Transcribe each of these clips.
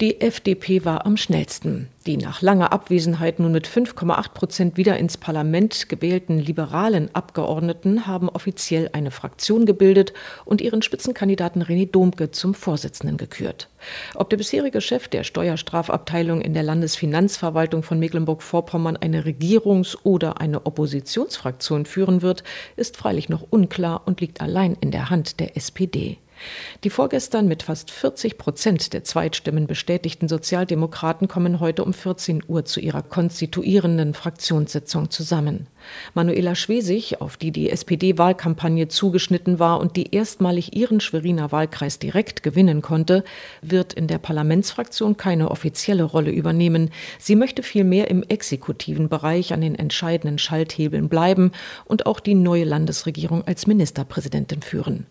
Die FDP war am schnellsten. Die nach langer Abwesenheit nun mit 5,8 Prozent wieder ins Parlament gewählten liberalen Abgeordneten haben offiziell eine Fraktion gebildet und ihren Spitzenkandidaten René Domke zum Vorsitzenden gekürt. Ob der bisherige Chef der Steuerstrafabteilung in der Landesfinanzverwaltung von Mecklenburg-Vorpommern eine Regierungs- oder eine Oppositionsfraktion führen wird, ist freilich noch unklar und liegt allein in der Hand der SPD. Die vorgestern mit fast 40 Prozent der Zweitstimmen bestätigten Sozialdemokraten kommen heute um 14 Uhr zu ihrer konstituierenden Fraktionssitzung zusammen. Manuela Schwesig, auf die die SPD-Wahlkampagne zugeschnitten war und die erstmalig ihren Schweriner Wahlkreis direkt gewinnen konnte, wird in der Parlamentsfraktion keine offizielle Rolle übernehmen. Sie möchte vielmehr im exekutiven Bereich an den entscheidenden Schalthebeln bleiben und auch die neue Landesregierung als Ministerpräsidentin führen.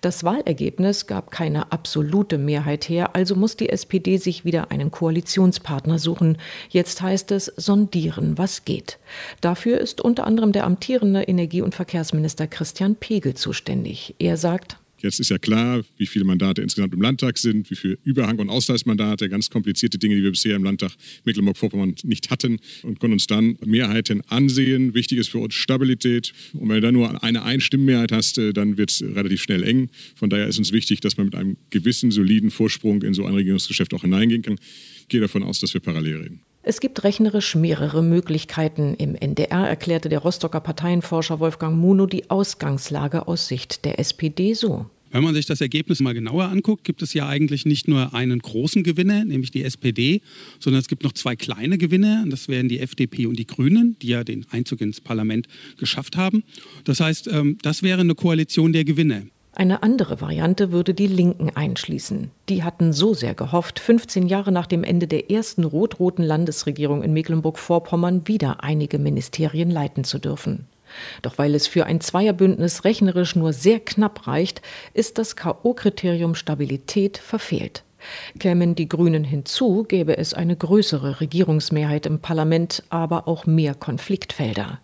Das Wahlergebnis gab keine absolute Mehrheit her, also muss die SPD sich wieder einen Koalitionspartner suchen. Jetzt heißt es sondieren, was geht. Dafür ist unter anderem der amtierende Energie- und Verkehrsminister Christian Pegel zuständig. Er sagt, Jetzt ist ja klar, wie viele Mandate insgesamt im Landtag sind, wie viele Überhang- und Ausgleichsmandate, ganz komplizierte Dinge, die wir bisher im Landtag Mecklenburg-Vorpommern nicht hatten und können uns dann Mehrheiten ansehen. Wichtig ist für uns Stabilität. Und wenn du dann nur eine Einstimmenmehrheit hast, äh, dann wird es relativ schnell eng. Von daher ist uns wichtig, dass man mit einem gewissen, soliden Vorsprung in so ein Regierungsgeschäft auch hineingehen kann. Ich gehe davon aus, dass wir parallel reden. Es gibt rechnerisch mehrere Möglichkeiten. Im NDR erklärte der Rostocker Parteienforscher Wolfgang Muno die Ausgangslage aus Sicht der SPD so. Wenn man sich das Ergebnis mal genauer anguckt, gibt es ja eigentlich nicht nur einen großen Gewinner, nämlich die SPD, sondern es gibt noch zwei kleine Gewinner. Das wären die FDP und die Grünen, die ja den Einzug ins Parlament geschafft haben. Das heißt, ähm, das wäre eine Koalition der Gewinner. Eine andere Variante würde die Linken einschließen. Die hatten so sehr gehofft, 15 Jahre nach dem Ende der ersten rot-roten Landesregierung in Mecklenburg-Vorpommern wieder einige Ministerien leiten zu dürfen. Doch weil es für ein Zweierbündnis rechnerisch nur sehr knapp reicht, ist das KO-Kriterium Stabilität verfehlt. Kämen die Grünen hinzu, gäbe es eine größere Regierungsmehrheit im Parlament, aber auch mehr Konfliktfelder.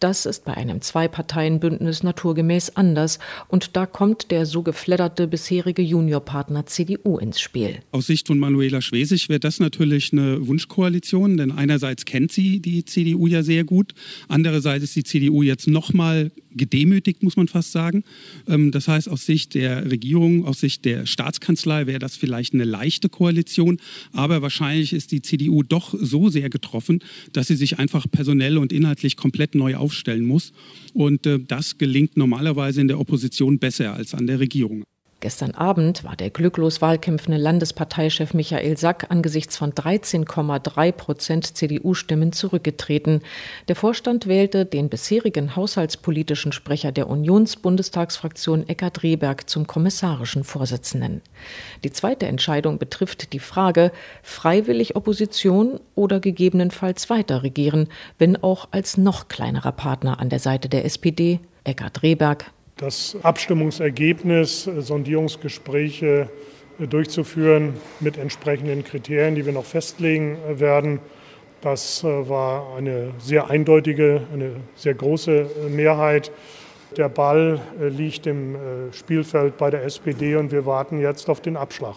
Das ist bei einem Zwei-Parteien-Bündnis naturgemäß anders und da kommt der so gefledderte bisherige Juniorpartner CDU ins Spiel. Aus Sicht von Manuela Schwesig wäre das natürlich eine Wunschkoalition, denn einerseits kennt sie die CDU ja sehr gut, andererseits ist die CDU jetzt noch mal gedemütigt, muss man fast sagen. Ähm, das heißt, aus Sicht der Regierung, aus Sicht der Staatskanzlei wäre das vielleicht eine leichte Koalition, aber wahrscheinlich ist die CDU doch so sehr getroffen, dass sie sich einfach personell und inhaltlich komplett neu aufstellen muss. Und äh, das gelingt normalerweise in der Opposition besser als an der Regierung. Gestern Abend war der glücklos wahlkämpfende Landesparteichef Michael Sack angesichts von 13,3 Prozent CDU-Stimmen zurückgetreten. Der Vorstand wählte den bisherigen haushaltspolitischen Sprecher der Unionsbundestagsfraktion Eckhard Rehberg zum kommissarischen Vorsitzenden. Die zweite Entscheidung betrifft die Frage, freiwillig Opposition oder gegebenenfalls weiter regieren, wenn auch als noch kleinerer Partner an der Seite der SPD, Eckhard Rehberg das Abstimmungsergebnis, äh, Sondierungsgespräche äh, durchzuführen mit entsprechenden Kriterien, die wir noch festlegen äh, werden. Das war eine sehr eindeutige, eine sehr große Mehrheit. Der Ball liegt im Spielfeld bei der SPD und wir warten jetzt auf den Abschlag.